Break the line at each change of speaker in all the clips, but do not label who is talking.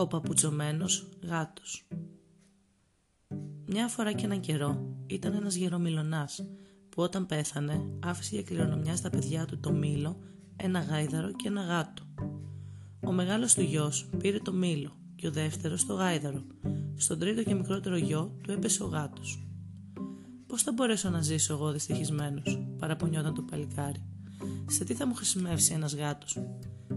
Ο παπουτσωμένος γάτος Μια φορά και έναν καιρό ήταν ένας γερομιλονάς που όταν πέθανε άφησε για κληρονομιά στα παιδιά του το μήλο, ένα γάιδαρο και ένα γάτο. Ο μεγάλος του γιος πήρε το μήλο και ο δεύτερος το γάιδαρο. Στον τρίτο και μικρότερο γιο του έπεσε ο γάτος. Πώς θα μπορέσω να ζήσω εγώ δυστυχισμένος, παραπονιόταν το παλικάρι. Σε τι θα μου χρησιμεύσει ένας γάτος;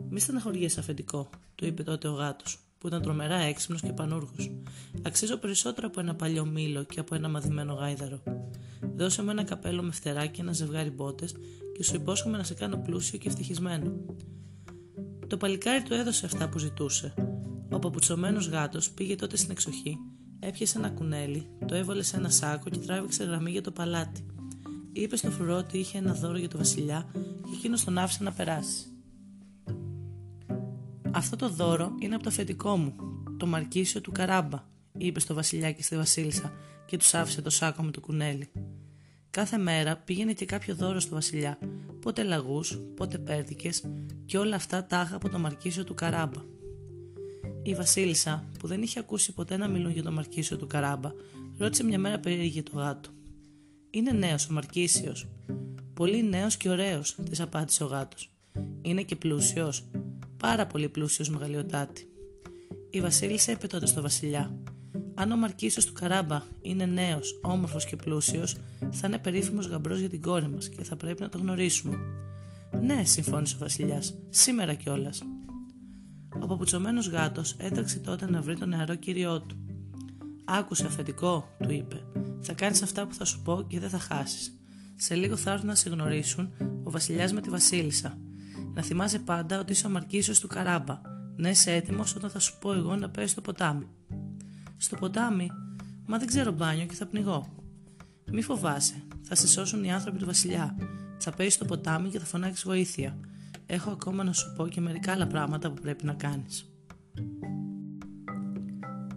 Μη στεναχωριέσαι αφεντικό, του είπε τότε ο γάτος, που ήταν τρομερά έξυπνος και πανούργος. Αξίζω περισσότερο από ένα παλιό μήλο και από ένα μαδημένο γάιδαρο. Δώσε μου ένα καπέλο με φτερά και ένα ζευγάρι μπότες και σου υπόσχομαι να σε κάνω πλούσιο και ευτυχισμένο. Το παλικάρι του έδωσε αυτά που ζητούσε. Ο παπουτσωμένος γάτος πήγε τότε στην εξοχή, έπιασε ένα κουνέλι, το έβαλε σε ένα σάκο και τράβηξε γραμμή για το παλάτι. Είπε στο φρουρό ότι είχε ένα δώρο για το Βασιλιά και εκείνος τον άφησε να περάσει. Αυτό το δώρο είναι από το αφεντικό μου, το μαρκίσιο του Καράμπα, είπε στο Βασιλιά και στη Βασίλισσα και τους άφησε το σάκο με το κουνέλι. Κάθε μέρα πήγαινε και κάποιο δώρο στο Βασιλιά, πότε λαγούς, πότε πέρδικες και όλα αυτά τάχα από το μαρκίσιο του Καράμπα. Η Βασίλισσα, που δεν είχε ακούσει ποτέ να μιλούν για το μαρκίσιο του Καράμπα, ρώτησε μια μέρα περίεργη το γάτο. Είναι νέος ο Μαρκίσιος. Πολύ νέος και ωραίος, της απάντησε ο γάτος. Είναι και πλούσιος. Πάρα πολύ πλούσιος μεγαλειοτάτη. Η Βασίλισσα είπε τότε στο Βασιλιά: Αν ο Μαρκίσιος του Καράμπα είναι νέος, όμορφος και πλούσιος, θα είναι περίφημος γαμπρός για την κόρη μας και θα πρέπει να το γνωρίσουμε. Ναι, συμφώνησε ο Βασιλιάς, σήμερα κιόλας. Ο παπουτσωμένος γάτος έτρεξε τότε να βρει τον νεαρό κύριό του. Άκουσε αφεντικό, του είπε. Θα κάνεις αυτά που θα σου πω και δεν θα χάσεις. Σε λίγο θα έρθουν να σε γνωρίσουν ο Βασιλιάς με τη Βασίλισσα. Να θυμάσαι πάντα ότι είσαι ο Μαρκίσιος του Καράμπα. Να είσαι έτοιμος όταν θα σου πω εγώ να πέσει στο ποτάμι. Στο ποτάμι, μα δεν ξέρω μπάνιο και θα πνιγώ. Μη φοβάσαι, θα σε σώσουν οι άνθρωποι του Βασιλιά. Θα πέσεις στο ποτάμι και θα φωνάξεις βοήθεια. Έχω ακόμα να σου πω και μερικά άλλα πράγματα που πρέπει να κάνεις.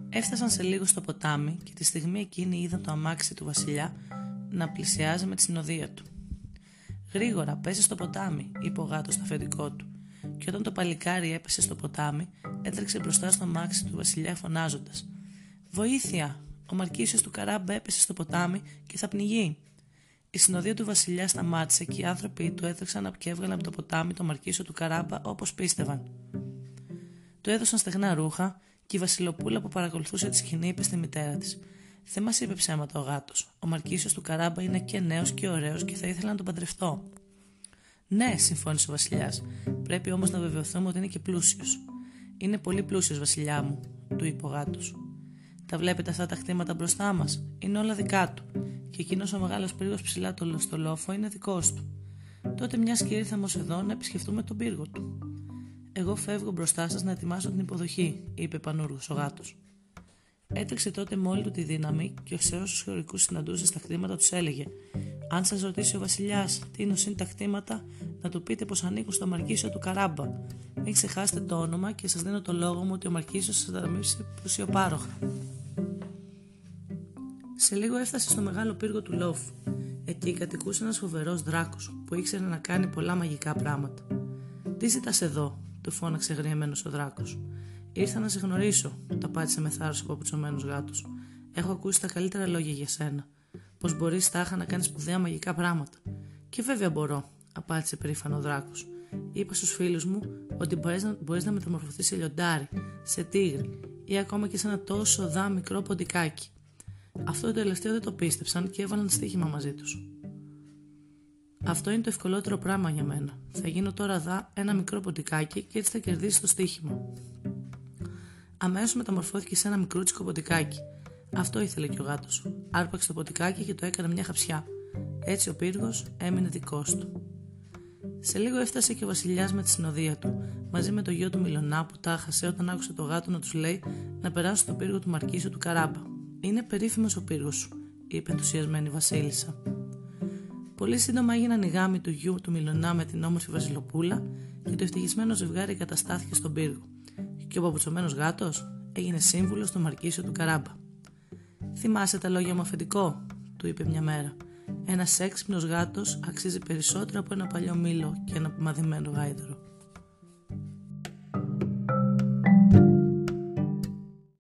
Έφτασαν σε λίγο στο ποτάμι και τη στιγμή εκείνη είδαν το αμάξι του Βασιλιά να πλησιάζει με τη συνοδεία του. Γρήγορα, πέσε στο ποτάμι, είπε ο γάτος στο αφεντικό του. Και όταν το παλικάρι έπεσε στο ποτάμι, έτρεξε μπροστά στο αμάξι του Βασιλιά φωνάζοντας: Βοήθεια! Ο Μαρκίσιος του Καράμπα έπεσε στο ποτάμι και θα πνιγεί. Η συνοδεία του Βασιλιά σταμάτησε και οι άνθρωποι του έτρεξαν και έβγαλαν από το ποτάμι το Μαρκίσιο του Καράμπα όπως πίστευαν. Του έδωσαν στεγνά ρούχα και η Βασιλοπούλα που παρακολουθούσε τη σκηνή είπε στη μητέρα της: Δεν μας είπε ψέματα ο γάτος. Ο Μαρκίσιο του Καράμπα είναι και νέος και ωραίος και θα ήθελα να τον παντρευτώ. Ναι, συμφώνησε ο Βασιλιάς. Πρέπει όμως να βεβαιωθούμε ότι είναι και πλούσιος. Είναι πολύ πλούσιος, Βασιλιά μου, του είπε ο γάτος. Τα βλέπετε αυτά τα χτήματα μπροστά μας; Είναι όλα δικά του. Και εκείνος ο μεγάλος πύργος ψηλά στο λόφο είναι δικός του. Τότε μιας και ήρθαμε εδώ να επισκεφτούμε τον πύργο του. Εγώ φεύγω μπροστά σας να ετοιμάσω την υποδοχή, είπε πανούργος ο γάτος. Έτρεξε τότε με όλη του τη δύναμη και σε όσου χωρικούς συναντούσε στα κτήματα τους έλεγε: Αν σας ρωτήσει ο Βασιλιάς τι είναι τα κτήματα, να του πείτε πως ανήκουν στο Μαρκίσιο του Καράμπα. Μην ξεχάσετε το όνομα και σας δίνω το λόγο μου ότι ο Μαρκίσιος σας δαμείψει πλουσιοπάροχα. Σε λίγο έφτασε στο μεγάλο πύργο του Λόφου. Εκεί κατοικούσε ένας φοβερός δράκος που ήξερε να κάνει πολλά μαγικά πράγματα. Τι ζητάς εδώ, του φώναξε γριεμένος ο δράκος. Ήρθα να σε γνωρίσω, τα πάτησε με θάρρος ο παπουτσωμένος γάτος. Έχω ακούσει τα καλύτερα λόγια για σένα. Πως μπορείς τάχα να κάνεις σπουδαία μαγικά πράγματα. Και βέβαια μπορώ, απάντησε περήφανο ο δράκος. Είπα στους φίλους μου ότι μπορείς να, μπορείς να μεταμορφωθείς σε λιοντάρι, σε τίγρη ή ακόμα και σε ένα τόσο δά μικρό ποντικάκι. Αυτό το τελευταίο δεν το πίστεψαν και έβαλαν στοίχημα μαζί τους. Αυτό είναι το ευκολότερο πράγμα για μένα. Θα γίνω τώρα δά ένα μικρό ποντικάκι και έτσι θα κερδίσεις το στοίχημα. Αμέσως μεταμορφώθηκε σε ένα μικρούτσικο ποντικάκι. Αυτό ήθελε και ο γάτος. Άρπαξε το ποντικάκι και το έκανε μια χαψιά. Έτσι ο πύργος έμεινε δικός του. Σε λίγο έφτασε και ο Βασιλιάς με τη συνοδεία του, μαζί με το γιο του Μιλονά που τάχασε όταν άκουσε το γάτο να τους λέει να περάσουν στο πύργο του Μαρκίσου του Καράμπα. Είναι περίφημος ο πύργος σου, είπε ενθουσιασμένη η Βασίλισσα. Πολύ σύντομα έγιναν οι γάμοι του γιου του Μιλονά με την όμορφη Βασιλοπούλα και το ευτυχισμένο ζευγάρι καταστάθηκε στον πύργο. Και ο παπουτσωμένος γάτος έγινε σύμβουλος του Μαρκίσιο του Καράμπα. Θυμάσαι τα λόγια μου αφεντικό, του είπε μια μέρα. Ένας έξυπνος γάτος αξίζει περισσότερο από ένα παλιό μήλο και ένα μαδημένο γάιδαρο.